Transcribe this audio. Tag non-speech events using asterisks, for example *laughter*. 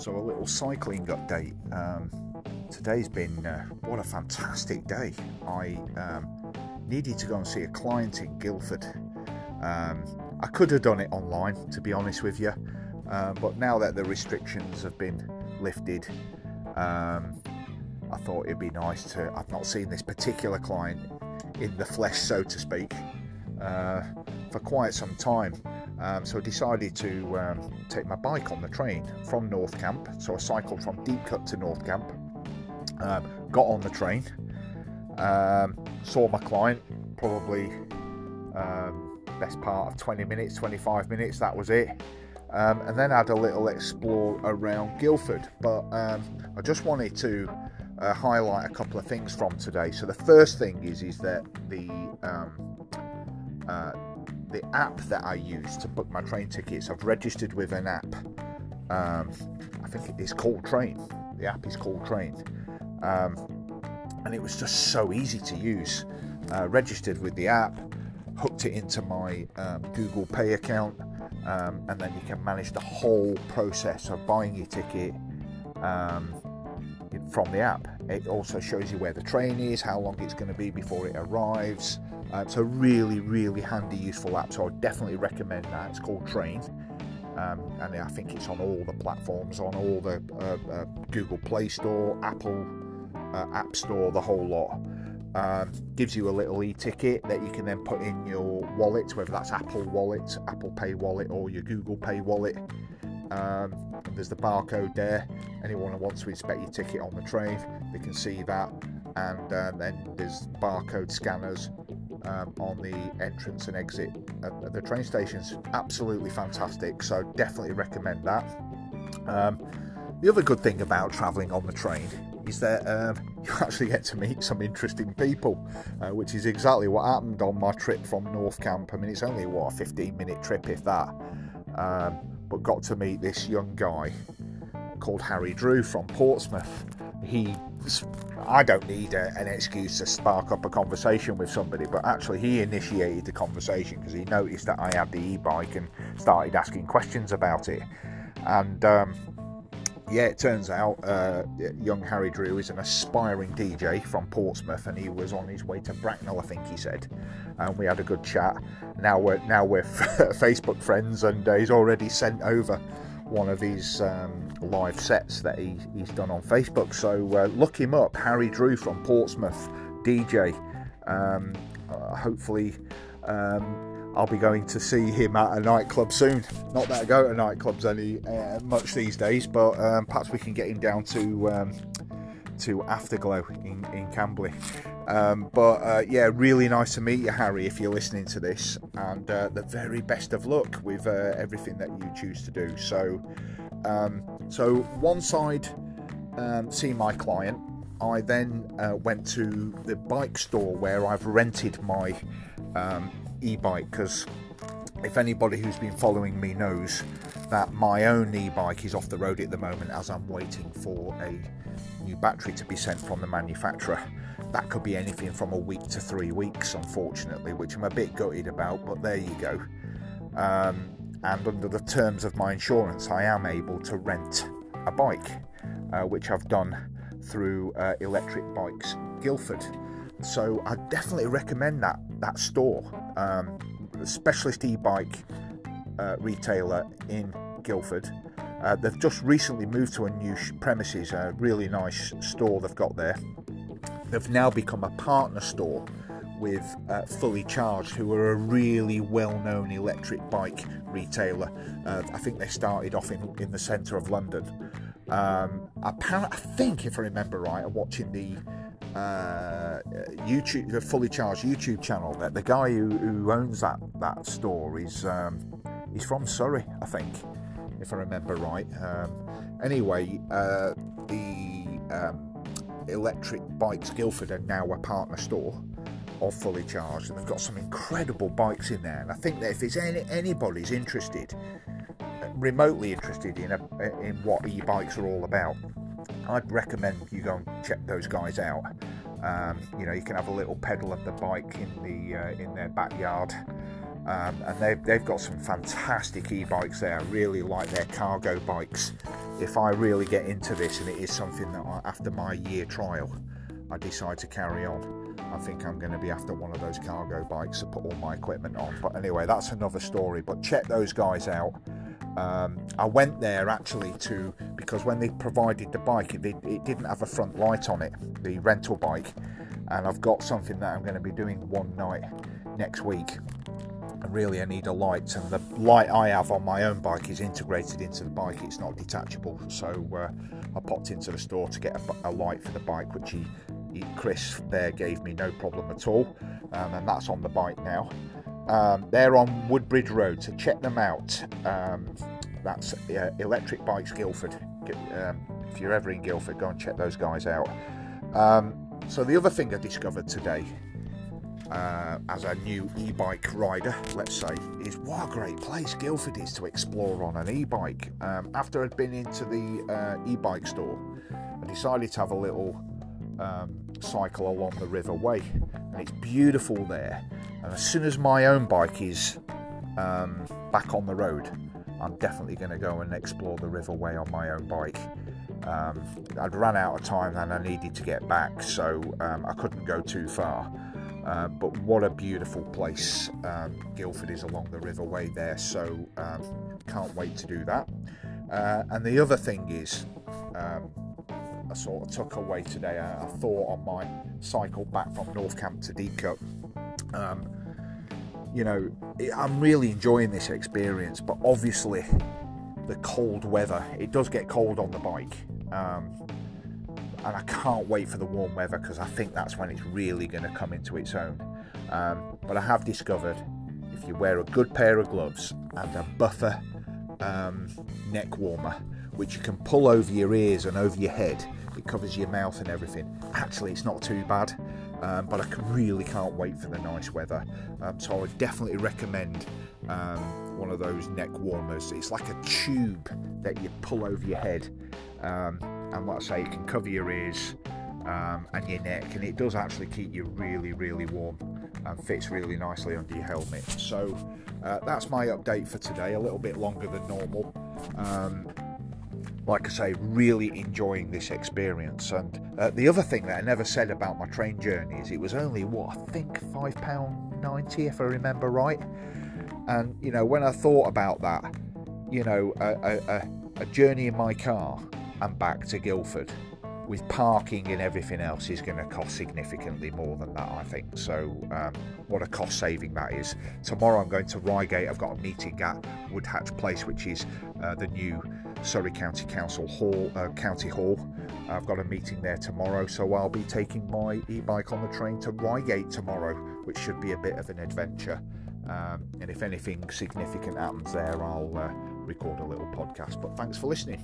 So, a little cycling update. Um, today's been uh, what a fantastic day. I um, needed to go and see a client in Guildford. Um, I could have done it online, to be honest with you, uh, but now that the restrictions have been lifted, um, I thought it'd be nice to. I've not seen this particular client in the flesh, so to speak, uh, for quite some time. Um, so I decided to um, take my bike on the train from North Camp. So I cycled from Deepcut to North Camp, um, got on the train, um, saw my client, probably um, best part of 20 minutes, 25 minutes, that was it. Um, and then had a little explore around Guildford. But I just wanted to uh, highlight a couple of things from today. So the first thing is is that the uh, the app that I use to book my train tickets, I've registered with an app. Um, I think it's called Train. The app is called Train. Um, and it was just so easy to use. Uh, registered with the app, hooked it into my um, Google Pay account, um, and then you can manage the whole process of buying your ticket um, from the app. It also shows you where the train is, how long it's going to be before it arrives, uh, it's a really, really handy, useful app, so I definitely recommend that. It's called Train, um, and I think it's on all the platforms, on all the uh, uh, Google Play Store, Apple uh, App Store, the whole lot. Um, gives you a little e-ticket that you can then put in your wallet, whether that's Apple Wallet, Apple Pay Wallet, or your Google Pay Wallet. Um, there's the barcode there. Anyone who wants to inspect your ticket on the train, they can see that. And uh, then there's barcode scanners um, on the entrance and exit at, the train stations. Absolutely fantastic. So definitely recommend that. Um, the other good thing about travelling on the train is that um, *laughs* you actually get to meet some interesting people, uh, which is exactly what happened on my trip from North Camp. I mean, it's only what a 15 minute trip, if that, um, but got to meet this young guy called Harry Drew from Portsmouth. He I don't need a, an excuse to spark up a conversation with somebody, but actually he initiated the conversation because he noticed that I had the e-bike and started asking questions about it. And um, yeah, it turns out uh, young Harry Drew is an aspiring DJ from Portsmouth, and he was on his way to Bracknell, I think he said. And we had a good chat. Now we're now we're *laughs* Facebook friends, and uh, he's already sent over one of his um, live sets that he, he's done on Facebook. So uh, look him up, Harry Drew from Portsmouth, DJ. Um, uh, hopefully, um, I'll be going to see him at a nightclub soon. Not that I go to nightclubs any uh, much these days, but um, perhaps we can get him down to um, to Afterglow in, in Camberley. Um, but uh, yeah, really nice to meet you, Harry, if you're listening to this, and uh, the very best of luck with uh, everything that you choose to do. So, um, so one side, um, see my client. I then uh, went to the bike store where I've rented my um, e-bike because if anybody who's been following me knows that my own e-bike is off the road at the moment as I'm waiting for a new battery to be sent from the manufacturer. That could be anything from a week to three weeks, unfortunately, which I'm a bit gutted about, but there you go. Um, and under the terms of my insurance, I am able to rent a bike, uh, which I've done through uh, Electric Bikes Guildford. So I definitely recommend that that store, um, specialist e-bike uh, retailer in Guildford. Uh, they've just recently moved to a new premises, a really nice store they've got there. They've now become a partner store with uh, Fully Charged, who are a really well known electric bike retailer. Uh, I think they started off in, in the centre of London. Um, apparently, I think, if I remember right, I'm watching the uh, YouTube, the Fully Charged YouTube channel. That the guy who, who owns that that store is um, he's from Surrey, I think if I remember right. Um, anyway, uh, the um, electric bikes Guildford are now a partner store of fully charged, and they've got some incredible bikes in there. And I think that if it's any, anybody's interested, remotely interested in a, in what e-bikes are all about, I'd recommend you go and check those guys out. Um, you know, you can have a little pedal of the bike in the uh, in their backyard Um, and they've, they've got some fantastic e-bikes there. I really like their cargo bikes. If I really get into this, and it is something that I, after my year trial, I decide to carry on, I think I'm going to be after one of those cargo bikes to put all my equipment on. But anyway, that's another story. But check those guys out. Um, I went there actually to because when they provided the bike, it, it didn't have a front light on it, the rental bike, and I've got something that I'm going to be doing one night next week. And really I need a light and the light I have on my own bike is integrated into the bike. It's not detachable. So uh, I popped into the store to get a, a, light for the bike which he, he, Chris there gave me no problem at all. Um, and that's on the bike now um, they're on Woodbridge Road so check them out. Um, that's uh, Electric Bikes Guildford. Um, if you're ever in Guildford go and check those guys out. Um, so the other thing I discovered today uh, as a new e-bike rider, let's say, is what a great place Guildford is to explore on an e-bike. Um, after I'd been into the uh, e-bike store, I decided to have a little um, cycle along the River Way, and it's beautiful there. And as soon as my own bike is um, back on the road, I'm definitely going to go and explore the River Way on my own bike. Um, I'd run out of time and I needed to get back, so um, I couldn't go too far. Uh, but what a beautiful place um, Guildford is along the River Way there, so um, can't wait to do that. Uh, and the other thing is, um, I sort of took away today a, a, thought on my cycle back from North Camp to Deepcut. Um, you know, I'm really enjoying this experience, but obviously, the cold weather, it does get cold on the bike. Um, and I can't wait for the warm weather because I think that's when it's really going to come into its own. Um, but I have discovered if you wear a good pair of gloves and a buffer um, neck warmer, which you can pull over your ears and over your head, it covers your mouth and everything. Actually, it's not too bad, um, but I can, really can't wait for the nice weather. Um, so I would definitely recommend um, one of those neck warmers. It's like a tube that you pull over your head. Um, and like I say, it can cover your ears um, and your neck, and it does actually keep you really, really warm and fits really nicely under your helmet. So uh, that's my update for today. A little bit longer than normal. Um, like I say, really enjoying this experience. And uh, the other thing that I never said about my train journey is it was only what I think five pound ninety, if I remember right. And you know, when I thought about that, you know, a, a, a journey in my car and back to Guildford with parking and everything else is going to cost significantly more than that, I think. So, um, what a cost saving that is. Tomorrow, I'm going to Reigate. I've got a meeting at Woodhatch Place, which is uh, the new Surrey County Council Hall, uh, County Hall. I've got a meeting there tomorrow, so I'll be taking my e-bike on the train to Reigate tomorrow, which should be a bit of an adventure. Um, and if anything significant happens there, I'll uh, record a little podcast. But thanks for listening.